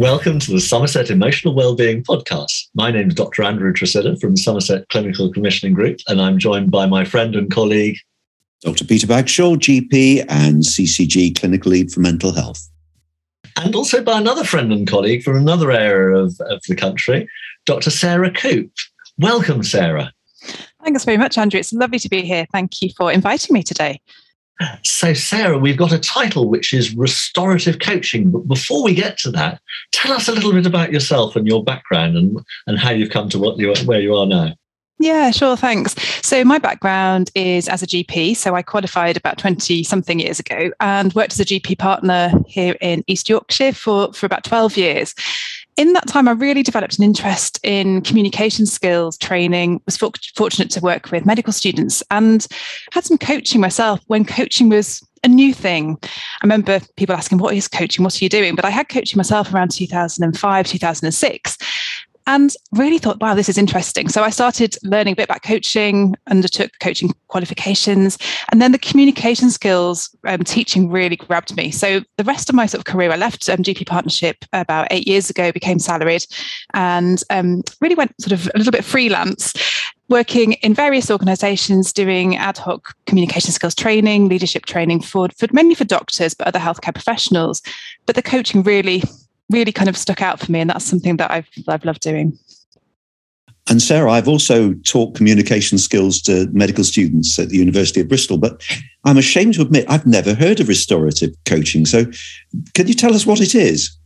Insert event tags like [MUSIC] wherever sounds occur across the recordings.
Welcome to the Somerset Emotional Wellbeing Podcast. My name is Dr. Andrew Tresidder from Somerset Clinical Commissioning Group, and I'm joined by my friend and colleague, Dr. Peter Bagshaw, GP and CCG Clinical Lead for Mental Health. And also by another friend and colleague from another area of, of the country, Dr. Sarah Coope. Welcome, Sarah. Thanks very much, Andrew. It's lovely to be here. Thank you for inviting me today. So, Sarah, we've got a title which is restorative coaching. But before we get to that, tell us a little bit about yourself and your background and, and how you've come to what you, where you are now. Yeah, sure. Thanks. So, my background is as a GP. So, I qualified about 20 something years ago and worked as a GP partner here in East Yorkshire for, for about 12 years in that time, I really developed an interest in communication skills training, was fortunate to work with medical students and had some coaching myself when coaching was a new thing. I remember people asking, What is coaching? What are you doing? But I had coaching myself around 2005, 2006 and really thought, wow, this is interesting. So I started learning a bit about coaching, undertook coaching qualifications, and then the communication skills um, teaching really grabbed me. So the rest of my sort of career, I left um, GP Partnership about eight years ago, became salaried, and um, really went sort of a little bit freelance. Working in various organisations, doing ad hoc communication skills training, leadership training for, for mainly for doctors, but other healthcare professionals. But the coaching really really kind of stuck out for me, and that's something that I've I've loved doing. And Sarah, I've also taught communication skills to medical students at the University of Bristol, but I'm ashamed to admit I've never heard of restorative coaching. So, can you tell us what it is?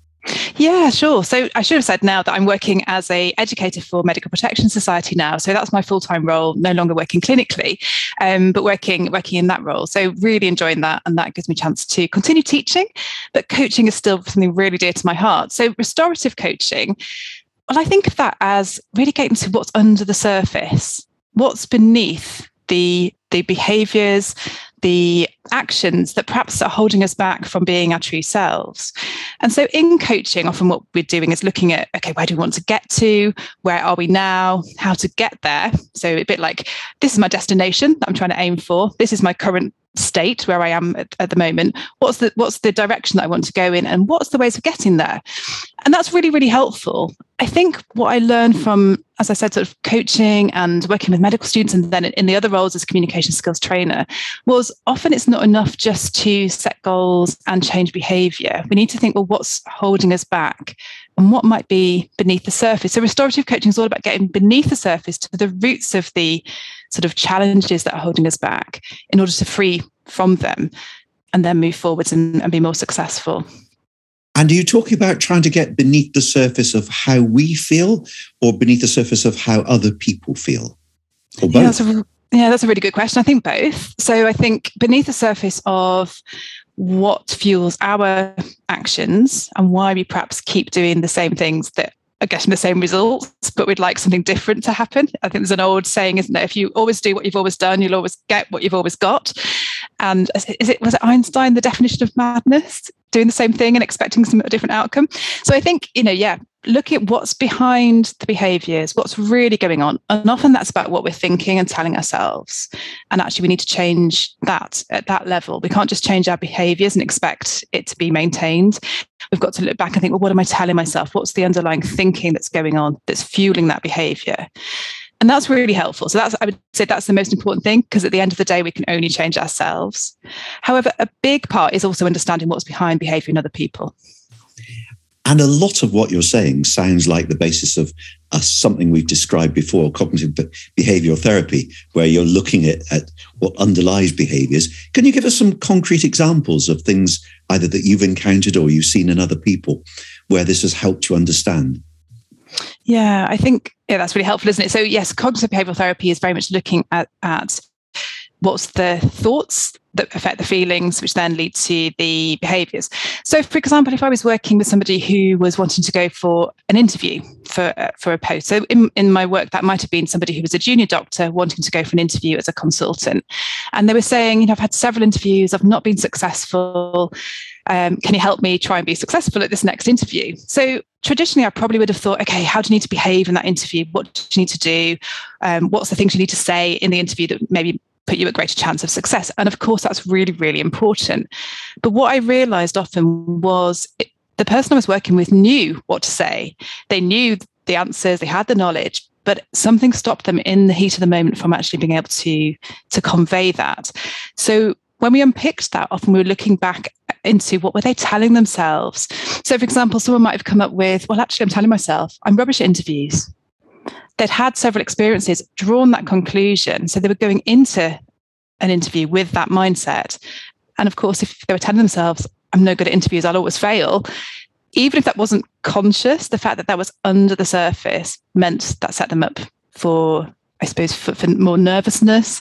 Yeah, sure. So I should have said now that I'm working as a educator for Medical Protection Society now. So that's my full time role. No longer working clinically, um, but working working in that role. So really enjoying that, and that gives me a chance to continue teaching. But coaching is still something really dear to my heart. So restorative coaching. Well, I think of that as really getting to what's under the surface, what's beneath the the behaviors, the actions that perhaps are holding us back from being our true selves. And so in coaching, often what we're doing is looking at, okay, where do we want to get to? Where are we now? How to get there? So a bit like, this is my destination that I'm trying to aim for. This is my current state where I am at, at, the moment. What's the what's the direction that I want to go in, and what's the ways of getting there? And that's really really helpful. I think what I learned from, as I said, sort of coaching and working with medical students, and then in the other roles as communication skills trainer, was often it's not enough just to set goals and change behavior. We need to think, well, what's holding us back? And what might be beneath the surface? So, restorative coaching is all about getting beneath the surface to the roots of the sort of challenges that are holding us back in order to free from them and then move forwards and, and be more successful. And are you talking about trying to get beneath the surface of how we feel or beneath the surface of how other people feel? Or both? Yeah, that's a, yeah, that's a really good question. I think both. So I think beneath the surface of what fuels our actions and why we perhaps keep doing the same things that are getting the same results, but we'd like something different to happen. I think there's an old saying, isn't there? If you always do what you've always done, you'll always get what you've always got. And is it was it Einstein the definition of madness? Doing the same thing and expecting some different outcome. So I think, you know, yeah, look at what's behind the behaviors, what's really going on. And often that's about what we're thinking and telling ourselves. And actually, we need to change that at that level. We can't just change our behaviors and expect it to be maintained. We've got to look back and think, well, what am I telling myself? What's the underlying thinking that's going on that's fueling that behavior? And that's really helpful. So that's I would say that's the most important thing because at the end of the day we can only change ourselves. However, a big part is also understanding what's behind behavior in other people. And a lot of what you're saying sounds like the basis of uh, something we've described before, cognitive behavioral therapy, where you're looking at, at what underlies behaviors. Can you give us some concrete examples of things either that you've encountered or you've seen in other people where this has helped you understand? Yeah, I think yeah, that's really helpful, isn't it? So yes, cognitive behavioral therapy is very much looking at, at what's the thoughts that affect the feelings, which then lead to the behaviors. So, for example, if I was working with somebody who was wanting to go for an interview for, uh, for a post, so in, in my work, that might have been somebody who was a junior doctor wanting to go for an interview as a consultant. And they were saying, you know, I've had several interviews, I've not been successful. Um, can you help me try and be successful at this next interview? So traditionally, I probably would have thought, okay, how do you need to behave in that interview? What do you need to do? Um, what's the things you need to say in the interview that maybe put you at greater chance of success. And of course, that's really, really important. But what I realized often was it, the person I was working with knew what to say. They knew the answers, they had the knowledge, but something stopped them in the heat of the moment from actually being able to to convey that. So when we unpicked that, often we were looking back into what were they telling themselves. So, for example, someone might have come up with, "Well, actually, I'm telling myself I'm rubbish at interviews." They'd had several experiences, drawn that conclusion, so they were going into an interview with that mindset. And of course, if they were telling themselves, "I'm no good at interviews, I'll always fail," even if that wasn't conscious, the fact that that was under the surface meant that set them up for, I suppose, for, for more nervousness,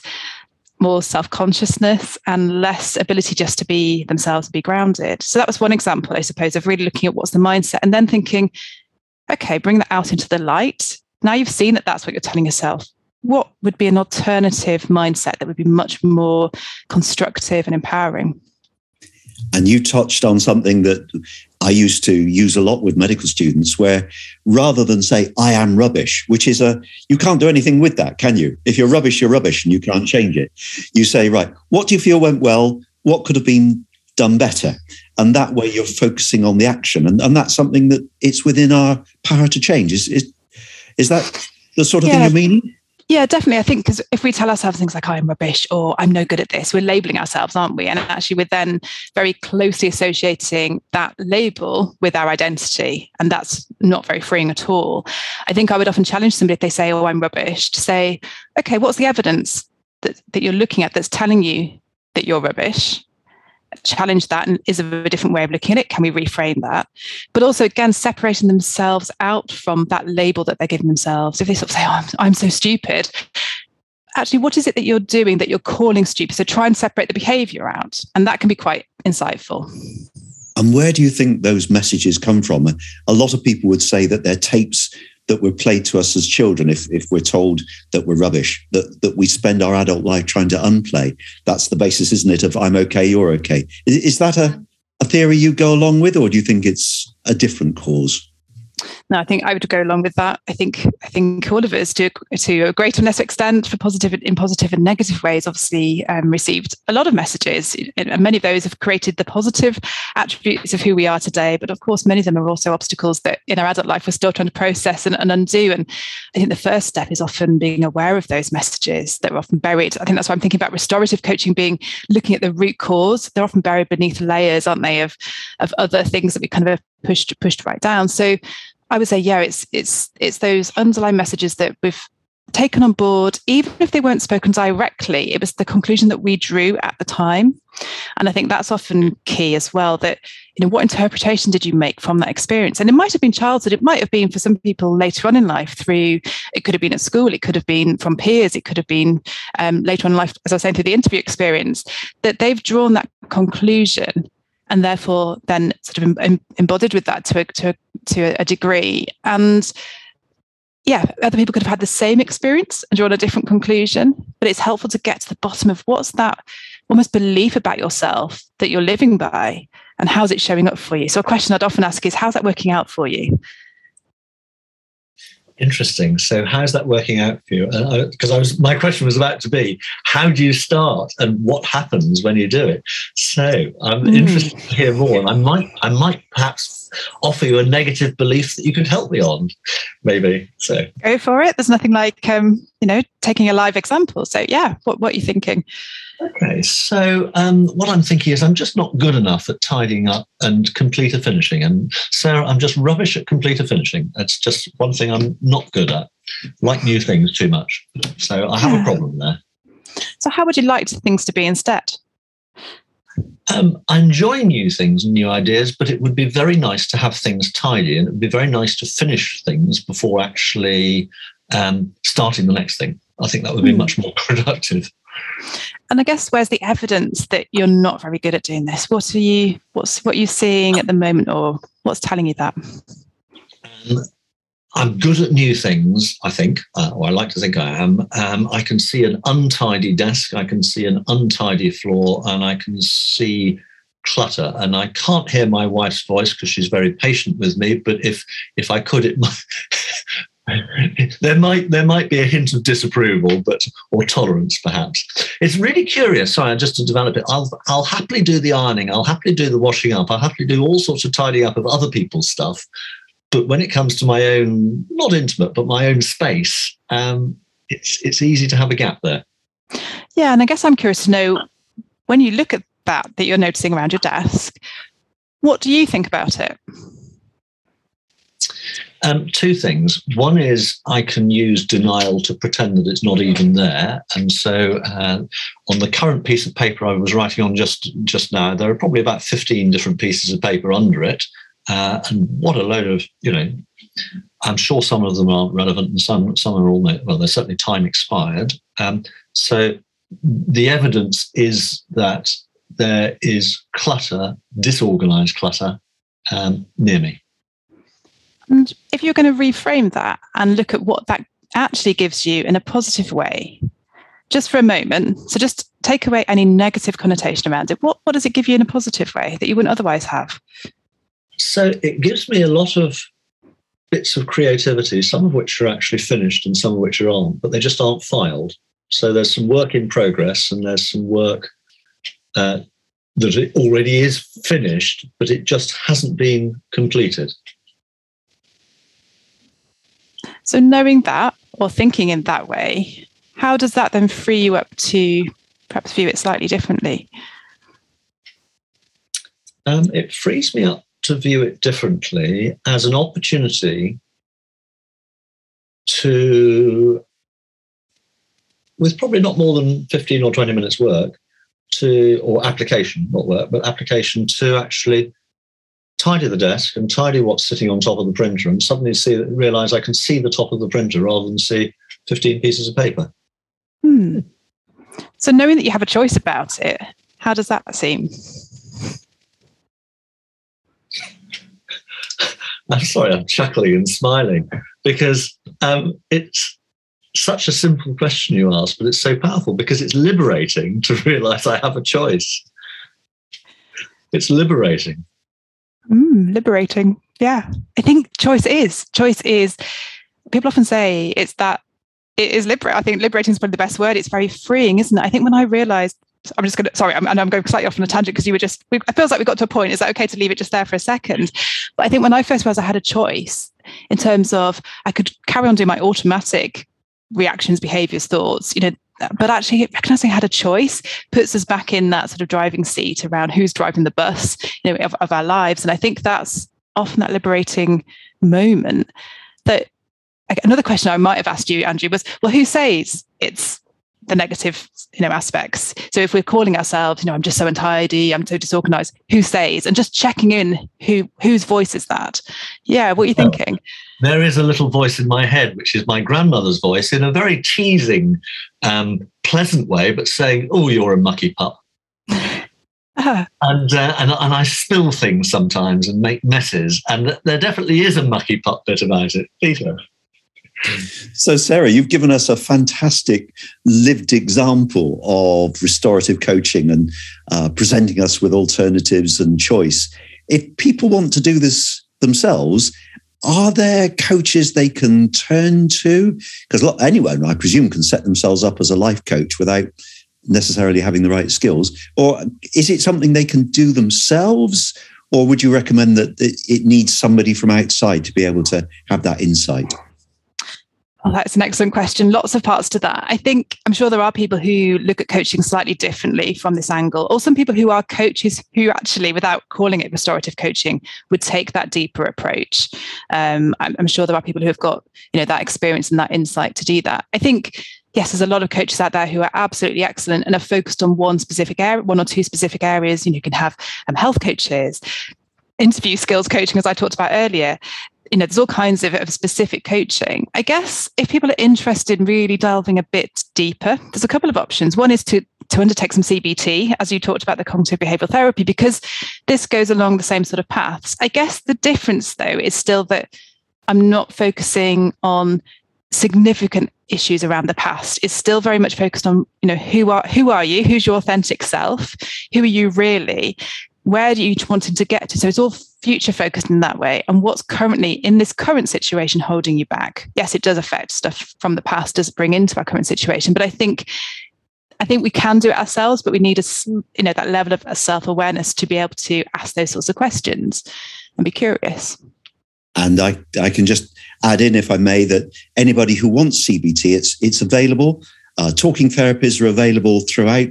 more self consciousness, and less ability just to be themselves, and be grounded. So that was one example, I suppose, of really looking at what's the mindset and then thinking, okay, bring that out into the light. Now you've seen that that's what you're telling yourself. What would be an alternative mindset that would be much more constructive and empowering? And you touched on something that I used to use a lot with medical students, where rather than say, I am rubbish, which is a, you can't do anything with that, can you? If you're rubbish, you're rubbish and you can't change it. You say, right, what do you feel went well? What could have been done better? And that way you're focusing on the action. And, and that's something that it's within our power to change. Is, is, is that the sort of yeah. thing you're meaning? Yeah, definitely. I think because if we tell ourselves things like I'm rubbish or I'm no good at this, we're labeling ourselves, aren't we? And actually, we're then very closely associating that label with our identity. And that's not very freeing at all. I think I would often challenge somebody if they say, Oh, I'm rubbish, to say, Okay, what's the evidence that, that you're looking at that's telling you that you're rubbish? Challenge that and is there a different way of looking at it. Can we reframe that? But also again separating themselves out from that label that they're giving themselves. If they sort of say oh i'm, I'm so stupid actually what is it that you're doing that you're calling stupid? So try and separate the behavior out and that can be quite insightful. And where do you think those messages come from? A lot of people would say that they're tapes that were played to us as children if, if we're told that we're rubbish, that, that we spend our adult life trying to unplay. That's the basis, isn't it, of I'm okay, you're okay. Is, is that a, a theory you go along with, or do you think it's a different cause? No, I think I would go along with that. I think I think all of us, to to a greater or lesser extent, for positive in positive and negative ways, obviously um, received a lot of messages, and many of those have created the positive attributes of who we are today. But of course, many of them are also obstacles that in our adult life we're still trying to process and, and undo. And I think the first step is often being aware of those messages that are often buried. I think that's why I'm thinking about restorative coaching being looking at the root cause. They're often buried beneath layers, aren't they, of of other things that we kind of pushed pushed right down. So I would say, yeah, it's it's it's those underlying messages that we've taken on board, even if they weren't spoken directly, it was the conclusion that we drew at the time. And I think that's often key as well. That you know, what interpretation did you make from that experience? And it might have been childhood. It might have been for some people later on in life through. It could have been at school. It could have been from peers. It could have been um, later on in life, as I was saying, through the interview experience. That they've drawn that conclusion and therefore then sort of embodied with that to a, to a, to a degree. And yeah, other people could have had the same experience and drawn a different conclusion, but it's helpful to get to the bottom of what's that almost belief about yourself that you're living by and how's it showing up for you. So a question I'd often ask is, how's that working out for you? Interesting. So, how's that working out for you? Because uh, I was, my question was about to be, how do you start, and what happens when you do it? So, I'm mm. interested to hear more, and I might, I might perhaps offer you a negative belief that you could help me on, maybe. So, go for it. There's nothing like, um, you know, taking a live example. So, yeah, what what are you thinking? Okay, so um, what I'm thinking is I'm just not good enough at tidying up and completer finishing. And Sarah, I'm just rubbish at completer finishing. That's just one thing I'm not good at. Like new things too much. So I have a problem there. So how would you like things to be instead? Um, I enjoy new things and new ideas, but it would be very nice to have things tidy, and it would be very nice to finish things before actually um, starting the next thing. I think that would be mm. much more [LAUGHS] productive. And I guess where's the evidence that you're not very good at doing this? What are you what's what are you seeing at the moment or what's telling you that? Um, I'm good at new things, I think, uh, or I like to think I am. Um, I can see an untidy desk, I can see an untidy floor, and I can see clutter. And I can't hear my wife's voice because she's very patient with me. But if if I could, it might [LAUGHS] there might there might be a hint of disapproval, but or tolerance perhaps. It's really curious. Sorry, just to develop it, I'll I'll happily do the ironing. I'll happily do the washing up. I'll happily do all sorts of tidying up of other people's stuff. But when it comes to my own, not intimate, but my own space, um, it's it's easy to have a gap there. Yeah, and I guess I'm curious to know when you look at that that you're noticing around your desk, what do you think about it? Um, two things. One is I can use denial to pretend that it's not even there, and so uh, on the current piece of paper I was writing on just just now, there are probably about fifteen different pieces of paper under it, uh, and what a load of you know. I'm sure some of them aren't relevant, and some some are all, well, they're certainly time expired. Um, so the evidence is that there is clutter, disorganized clutter, um, near me. And if you're going to reframe that and look at what that actually gives you in a positive way, just for a moment, so just take away any negative connotation around it. What, what does it give you in a positive way that you wouldn't otherwise have? So it gives me a lot of bits of creativity, some of which are actually finished and some of which are on, but they just aren't filed. So there's some work in progress and there's some work uh, that it already is finished, but it just hasn't been completed. So, knowing that or thinking in that way, how does that then free you up to perhaps view it slightly differently? Um, it frees me up to view it differently as an opportunity to, with probably not more than 15 or 20 minutes work, to, or application, not work, but application to actually tidy the desk and tidy what's sitting on top of the printer and suddenly see realize I can see the top of the printer rather than see 15 pieces of paper. Hmm. So knowing that you have a choice about it, how does that seem? I'm sorry, I'm chuckling and smiling because um, it's such a simple question you ask, but it's so powerful because it's liberating to [LAUGHS] realize I have a choice. It's liberating. Mm, liberating. Yeah. I think choice is. Choice is, people often say it's that it is liberating. I think liberating is probably the best word. It's very freeing, isn't it? I think when I realized, I'm just going to, sorry, I'm, I'm going slightly off on a tangent because you were just, it feels like we got to a point. Is that okay to leave it just there for a second? But I think when I first realized I had a choice in terms of I could carry on doing my automatic reactions, behaviors, thoughts, you know, but actually recognizing I had a choice puts us back in that sort of driving seat around who's driving the bus, you know, of, of our lives. And I think that's often that liberating moment that another question I might have asked you, Andrew, was, well, who says it's the negative, you know, aspects? So if we're calling ourselves, you know, I'm just so untidy, I'm so disorganized, who says? And just checking in who whose voice is that? Yeah, what are you thinking? there is a little voice in my head, which is my grandmother's voice, in a very teasing, um, pleasant way, but saying, "Oh, you're a mucky pup." Uh-huh. [LAUGHS] And, uh, and and I spill things sometimes and make messes, and there definitely is a mucky pup bit about it, Peter. So, Sarah, you've given us a fantastic lived example of restorative coaching and uh, presenting us with alternatives and choice. If people want to do this themselves, are there coaches they can turn to? Because anyone, I presume, can set themselves up as a life coach without necessarily having the right skills. Or is it something they can do themselves? Or would you recommend that it needs somebody from outside to be able to have that insight? Oh, that's an excellent question. Lots of parts to that. I think I'm sure there are people who look at coaching slightly differently from this angle, or some people who are coaches who actually, without calling it restorative coaching, would take that deeper approach. Um, I'm, I'm sure there are people who have got you know that experience and that insight to do that. I think yes, there's a lot of coaches out there who are absolutely excellent and are focused on one specific area, one or two specific areas. You know, you can have um, health coaches, interview skills coaching, as I talked about earlier you know, there's all kinds of, of, specific coaching. I guess if people are interested in really delving a bit deeper, there's a couple of options. One is to to undertake some CBT, as you talked about the cognitive behavioral therapy, because this goes along the same sort of paths. I guess the difference, though, is still that I'm not focusing on significant issues around the past it's still very much focused on you know who are who are you who's your authentic self who are you really where do you wanting to get to? So it's all future focused in that way. And what's currently in this current situation holding you back? Yes, it does affect stuff from the past, does bring into our current situation. But I think I think we can do it ourselves, but we need a you know that level of self awareness to be able to ask those sorts of questions and be curious. And I, I can just add in, if I may, that anybody who wants CBT, it's it's available. Uh, talking therapies are available throughout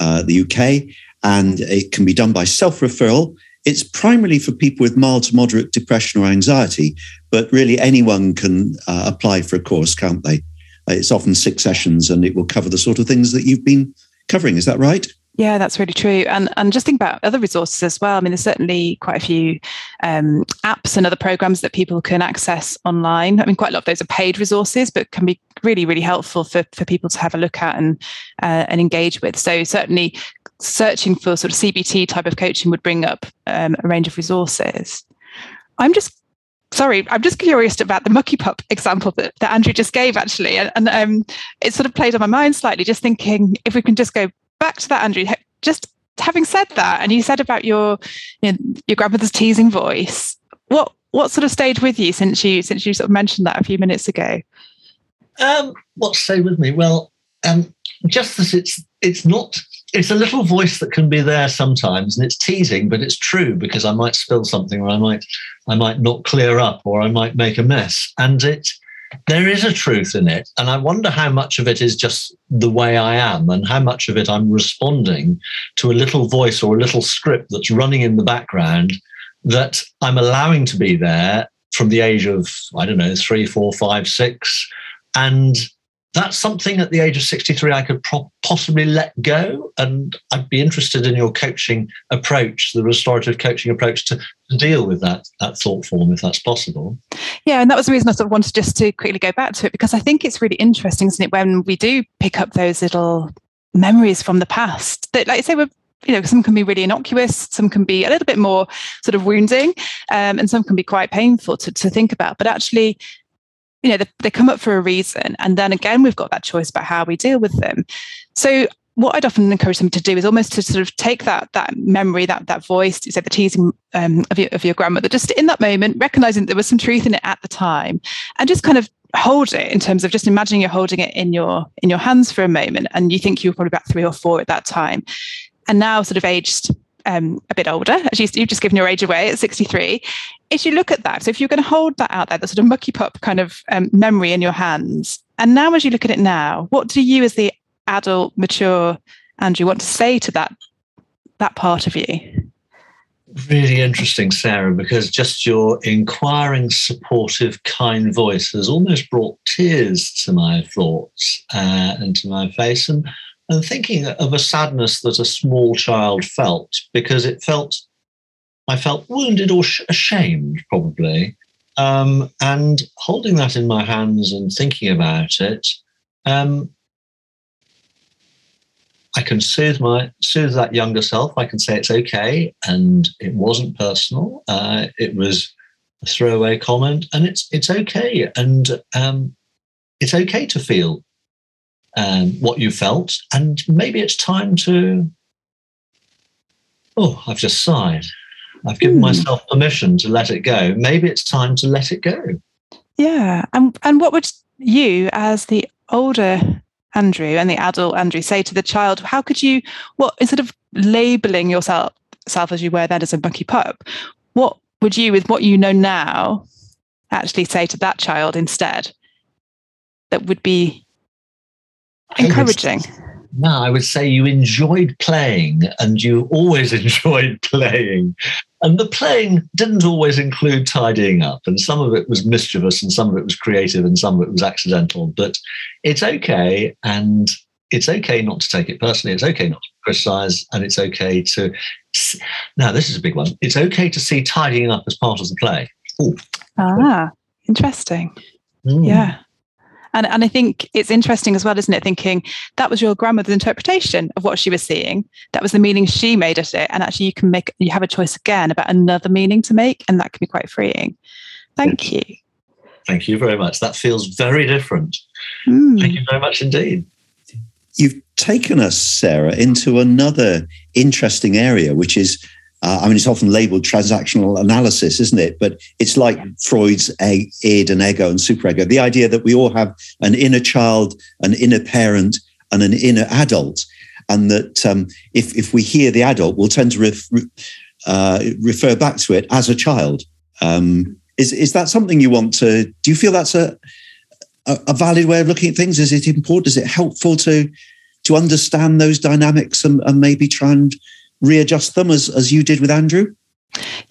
uh, the UK, and it can be done by self referral. It's primarily for people with mild to moderate depression or anxiety, but really anyone can uh, apply for a course, can't they? Uh, it's often six sessions, and it will cover the sort of things that you've been covering. Is that right? Yeah, that's really true. And and just think about other resources as well. I mean, there's certainly quite a few um, apps and other programs that people can access online. I mean, quite a lot of those are paid resources, but can be really, really helpful for, for people to have a look at and uh, and engage with. So certainly searching for sort of CBT type of coaching would bring up um, a range of resources. I'm just sorry, I'm just curious about the mucky pup example that, that Andrew just gave, actually. And, and um, it sort of played on my mind slightly, just thinking if we can just go back to that, Andrew, just having said that, and you said about your you know, your grandmother's teasing voice, what what sort of stayed with you since you since you sort of mentioned that a few minutes ago? Um, what stayed with me? Well, um, just that it's it's not it's a little voice that can be there sometimes and it's teasing but it's true because i might spill something or i might i might not clear up or i might make a mess and it there is a truth in it. And I wonder how much of it is just the way I am and how much of it I'm responding to a little voice or a little script that's running in the background that I'm allowing to be there from the age of, I don't know, three, four, five, six. And that's something at the age of 63 I could pro- possibly let go. And I'd be interested in your coaching approach, the restorative coaching approach to, to deal with that, that thought form, if that's possible. Yeah, and that was the reason I sort of wanted just to quickly go back to it, because I think it's really interesting, isn't it, when we do pick up those little memories from the past that, like I say, we're you know, some can be really innocuous, some can be a little bit more sort of wounding, um, and some can be quite painful to, to think about. But actually, you know, they, they come up for a reason. And then again, we've got that choice about how we deal with them. So what I'd often encourage them to do is almost to sort of take that that memory, that that voice, you said the teasing um, of your of your grandmother, just in that moment, recognizing there was some truth in it at the time, and just kind of hold it in terms of just imagining you're holding it in your in your hands for a moment, and you think you were probably about three or four at that time, and now sort of aged um, a bit older, as you, you've just given your age away at 63, if you look at that, so if you're going to hold that out there, the sort of mucky pup kind of um, memory in your hands, and now as you look at it now, what do you, as the adult, mature Andrew, want to say to that that part of you? Really interesting, Sarah, because just your inquiring, supportive, kind voice has almost brought tears to my thoughts uh, and to my face. And and thinking of a sadness that a small child felt because it felt I felt wounded or ashamed, probably. Um, and holding that in my hands and thinking about it, um, I can soothe my soothe that younger self. I can say it's okay, and it wasn't personal. Uh, it was a throwaway comment, and it's it's okay, and um, it's okay to feel um, what you felt, and maybe it's time to. Oh, I've just sighed. I've given mm. myself permission to let it go. Maybe it's time to let it go. Yeah, and and what would you, as the older Andrew and the adult Andrew, say to the child? How could you, what instead of labeling yourself self as you were then as a monkey pup, what would you, with what you know now, actually say to that child instead? That would be encouraging. No, I would say you enjoyed playing and you always [LAUGHS] enjoyed playing. And the playing didn't always include tidying up, and some of it was mischievous, and some of it was creative, and some of it was accidental. But it's okay, and it's okay not to take it personally. It's okay not to criticize, and it's okay to. Now, this is a big one. It's okay to see tidying up as part of the play. Ooh. Ah, interesting. Mm. Yeah. And, and I think it's interesting as well, isn't it? Thinking that was your grandmother's interpretation of what she was seeing. That was the meaning she made of it. And actually, you can make, you have a choice again about another meaning to make. And that can be quite freeing. Thank you. Thank you very much. That feels very different. Mm. Thank you very much indeed. You've taken us, Sarah, into another interesting area, which is uh, I mean, it's often labeled transactional analysis, isn't it? But it's like. Freud's id and ego and superego. The idea that we all have an inner child, an inner parent, and an inner adult, and that um, if if we hear the adult, we'll tend to ref, uh, refer back to it as a child. Um, is is that something you want to? Do you feel that's a a, a valid way of looking at things? Is it important? Is it helpful to to understand those dynamics and, and maybe try and readjust them as as you did with Andrew?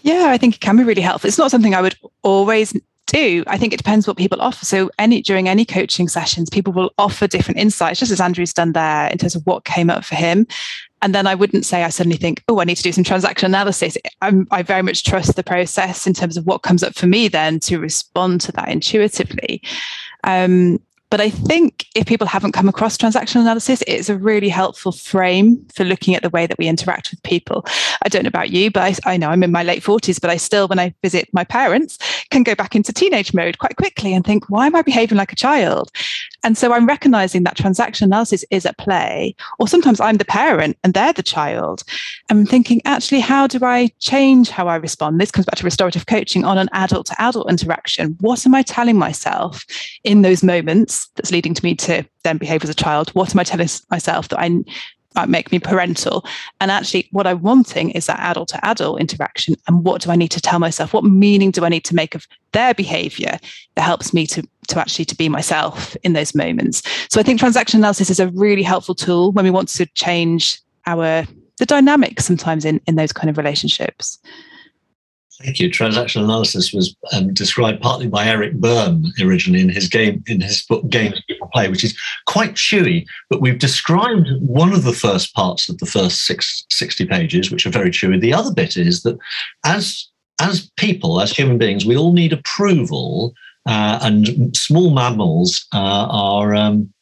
Yeah, I think it can be really helpful. It's not something I would always do. I think it depends what people offer. So any during any coaching sessions, people will offer different insights, just as Andrew's done there in terms of what came up for him. And then I wouldn't say I suddenly think, oh, I need to do some transaction analysis. I'm, i very much trust the process in terms of what comes up for me then to respond to that intuitively. Um, but I think if people haven't come across transactional analysis, it's a really helpful frame for looking at the way that we interact with people. I don't know about you, but I, I, know I'm in my late 40s, but I still, when I visit my parents, can go back into teenage mode quite quickly and think, why am I behaving like a child? And so I'm recognizing that transaction analysis is at play, or sometimes I'm the parent and they're the child. I'm thinking, actually, how do I change how I respond? This comes back to restorative coaching on an adult to adult interaction. What am I telling myself in those moments that's leading to me to then behave as a child? What am I telling myself that I might make me parental. And actually, what I'm wanting is that adult to adult interaction. And what do I need to tell myself? What meaning do I need to make of their behavior that helps me to, to actually to be myself in those moments? So I think transaction analysis is a really helpful tool when we want to change our the dynamics sometimes in, in those kind of relationships. Thank you. Transactional analysis was um, described partly by Eric Berne originally in his game in his book Games People Play, which is quite chewy. But we've described one of the first parts of the first six, 60 pages, which are very chewy. The other bit is that as as people, as human beings, we all need approval, uh, and small mammals uh, are. Um,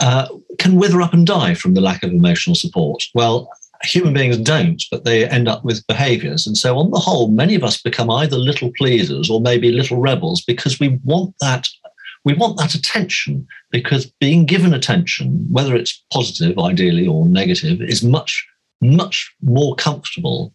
uh, can wither up and die from the lack of emotional support. Well, human beings don't, but they end up with behaviors. And so, on the whole, many of us become either little pleasers or maybe little rebels because we want that. We want that attention because being given attention, whether it's positive, ideally, or negative, is much, much more comfortable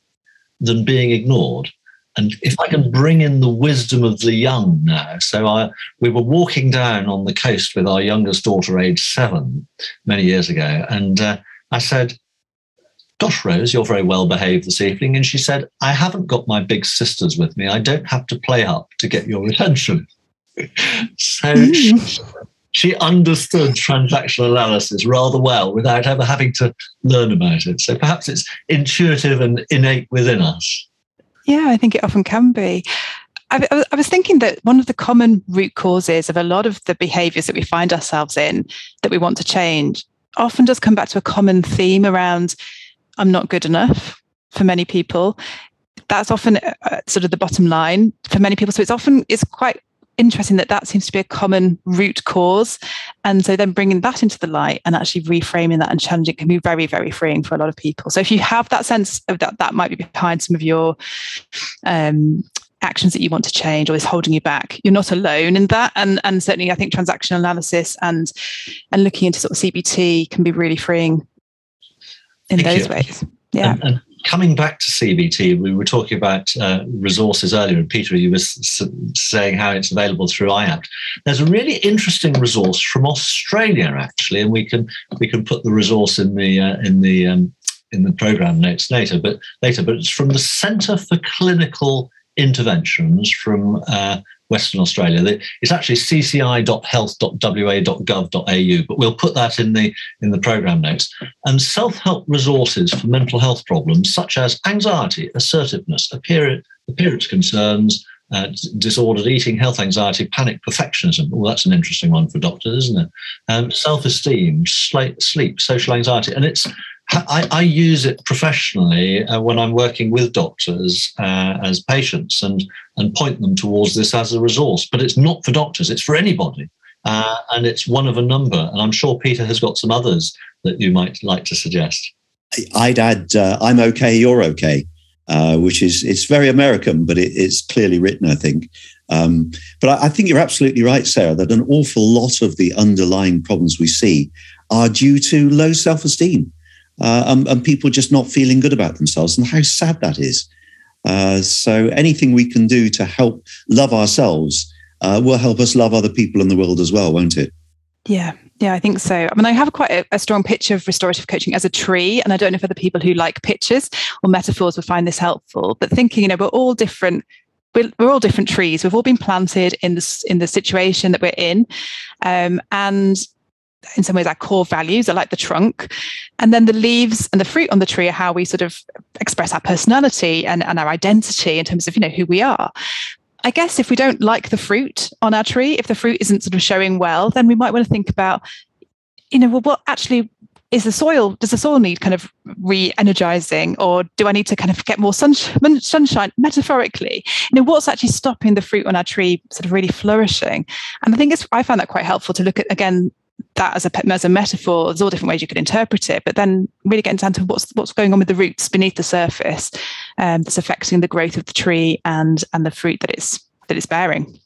than being ignored. And if I can bring in the wisdom of the young now, so I, we were walking down on the coast with our youngest daughter, age seven, many years ago, and uh, I said, Gosh, Rose, you're very well behaved this evening. And she said, I haven't got my big sisters with me. I don't have to play up to get your attention. [LAUGHS] so mm. she, she understood transactional analysis rather well without ever having to learn about it. So perhaps it's intuitive and innate within us. Yeah, I think it often can be. I, I, was thinking that one of the common root causes of a lot of the behaviors that we find ourselves in that we want to change often does come back to a common theme around I'm not good enough for many people. That's often uh, sort of the bottom line for many people. So it's often it's quite interesting that that seems to be a common root cause. And so then bringing that into the light and actually reframing that and challenging can be very, very freeing for a lot of people. So if you have that sense of that, that might be behind some of your um, actions that you want to change or is holding you back you're not alone in that and and certainly i think transactional analysis and and looking into sort of cbt can be really freeing in Thank those you. ways. Yeah. And, and, coming back to CBT, we were talking about uh, resources earlier, and Peter, you were s- saying how it's available through IAPT. There's a really interesting resource from Australia, actually, and we can we can put the resource in the uh, in the um, in the program notes later. But later, but it's from the Centre for Clinical Interventions from uh, Western Australia. It's actually cci.health.wa.gov.au, but we'll put that in the in the program notes. And self-help resources for mental health problems such as anxiety, assertiveness, appearance, appearance concerns, uh, disordered eating, health anxiety, panic, perfectionism. Well, that's an interesting one for doctors, isn't it? Um, self-esteem, sleep, social anxiety, and it's I, I, use it professionally uh, when I'm working with doctors uh, as patients and, and point them towards this as a resource. But it's not for doctors, it's for anybody. Uh, and it's one of a number. And I'm sure Peter has got some others that you might like to suggest. I'd add uh, I'm okay, you're okay, uh, which is it's very American, but it, it's clearly written, I think. Um, but I, I think you're absolutely right, Sarah, that an awful lot of the underlying problems we see are due to low self esteem uh, and, and, people just not feeling good about themselves, and how sad that is. Uh, so anything we can do to help love ourselves uh, will help us love other people in the world as well, won't it? Yeah, yeah, I think so. I mean, I have quite a, a, strong picture of restorative coaching as a tree, and I don't know if other people who like pictures or metaphors would find this helpful. But thinking, you know, we're all different. We're, we're all different trees. We've all been planted in this in the situation that we're in, um, and in some ways our core values are like the trunk and then the leaves and the fruit on the tree are how we sort of express our personality and, and our identity in terms of you know who we are I guess if we don't like the fruit on our tree, if the fruit isn't sort of showing well, then we might want to think about, you know, well, what actually is the soil? Does the soil need kind of re-energizing, or do I need to kind of get more sunshine, sunshine metaphorically? You know, what's actually stopping the fruit on our tree sort of really flourishing? And I think it's I found that quite helpful to look at again that as a as a metaphor. There's all different ways you could interpret it, but then really getting down to what's what's going on with the roots beneath the surface um, that's affecting the growth of the tree and and the fruit that it's that it's bearing.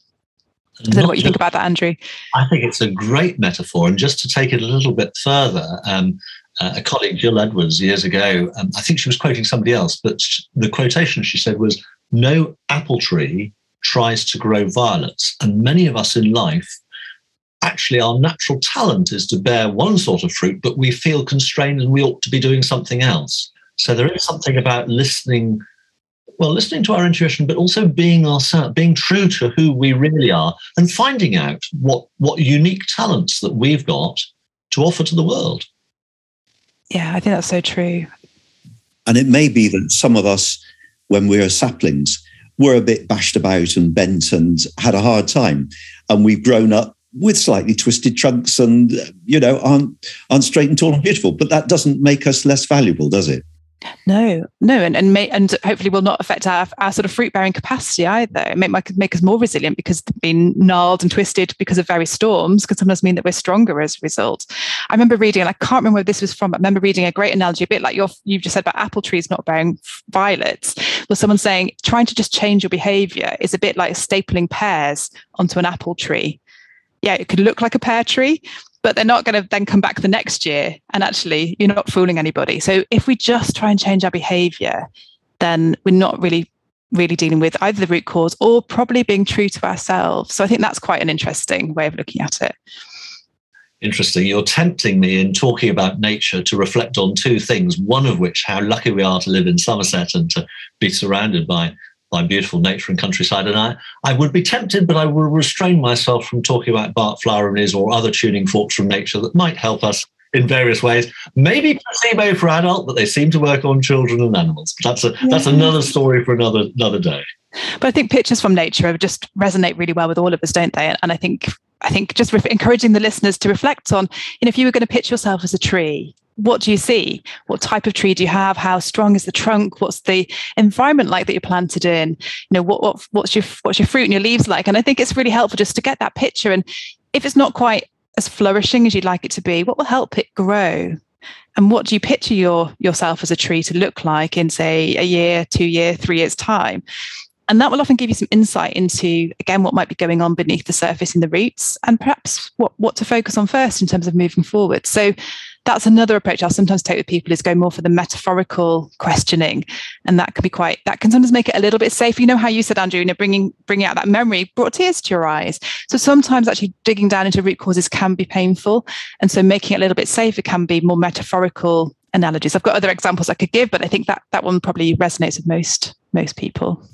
I don't know what you think about that, Andrew. I think it's a great metaphor, and just to take it a little bit further, um, uh, a colleague, Jill Edwards, years ago, um, I think she was quoting somebody else, but the quotation she said was, "No apple tree tries to grow violets," and many of us in life actually our natural talent is to bear one sort of fruit, but we feel constrained and we ought to be doing something else. So there is something about listening, well, listening to our intuition, but also being ourselves, being true to who we really are, and finding out what what unique talents that we've got to offer to the world. Yeah, I think that's so true. And it may be that some of us, when we are saplings, were a bit bashed about and bent and had a hard time. And we've grown up with slightly twisted trunks and you know aren't aren't straight and tall and beautiful but that doesn't make us less valuable does it? No no and and, may, and hopefully will not affect our, our sort of fruit bearing capacity either. It make, make us more resilient because they've been gnarled and twisted because of various storms can sometimes mean that we're stronger as a result. I remember reading and i can't remember where this was from but i remember reading a great analogy a bit like your you've just said about apple trees not bearing violets was someone saying trying to just change your behavior is a bit like stapling pears onto an apple tree yeah, it could look like a pear tree, but they're not going to then come back the next year. And actually, you're not fooling anybody. So if we just try and change our behavior, then we're not really really dealing with either the root cause or probably being true to ourselves. So I think that's quite an interesting way of looking at it. Interesting. You're tempting me in talking about nature to reflect on two things, one of which, how lucky we are to live in Somerset and to be surrounded by by beautiful nature and countryside. And I, I would be tempted, but I will restrain myself from talking about Bach Flower Remedies or other tuning forks from nature that might help us in various ways. Maybe placebo for adult, but they seem to work on children and animals. But that's a yeah. that's another story for another another day. But I think pictures from nature just resonate really well with all of us, don't they? And I think I think just re- encouraging the listeners to reflect on, you know, if you were going to pitch yourself as a tree, what do you see? What type of tree do you have? How strong is the trunk? What's the environment like that you're planted in? You know, what, what what's your what's your fruit and your leaves like? And I think it's really helpful just to get that picture. And if it's not quite as flourishing as you'd like it to be, what will help it grow? And what do you picture your yourself as a tree to look like in, say, a year, two year, three years time? And that will often give you some insight into, again, what might be going on beneath the surface in the roots and perhaps what, what to focus on first in terms of moving forward. So that's another approach I'll sometimes take with people is go more for the metaphorical questioning. And that can be quite, that can sometimes make it a little bit safe. You know how you said, Andrew, you know, bringing, bringing out that memory brought tears to your eyes. So sometimes actually digging down into root causes can be painful. And so making it a little bit safer can be more metaphorical analogies. I've got other examples I could give, but I think that that one probably resonates with most most people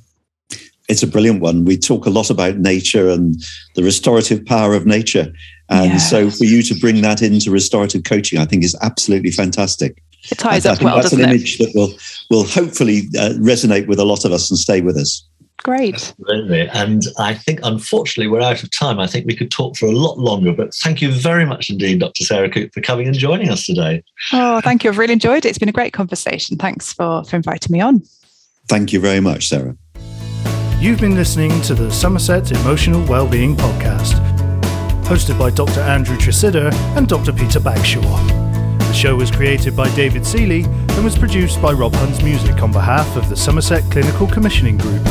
it's a brilliant one. We talk a lot about nature and the restorative power of nature. And yes. so for you to bring that into restorative coaching, I think is absolutely fantastic. It ties I, up I think well, that's an image that will will hopefully uh, resonate with a lot of us and stay with us. Great. Absolutely. And I think, unfortunately, we're out of time. I think we could talk for a lot longer, but thank you very much indeed, Dr. Sarah Coope, for coming and joining us today. Oh, thank you. I've really enjoyed it. It's been a great conversation. Thanks for, for inviting me on. Thank you very much, Sarah. You've been listening to the Somerset Emotional Wellbeing Podcast, hosted by Dr. Andrew Tresidder and Dr. Peter Bagshaw. The show was created by David Seeley and was produced by Rob Huns Music on behalf of the Somerset Clinical Commissioning Group.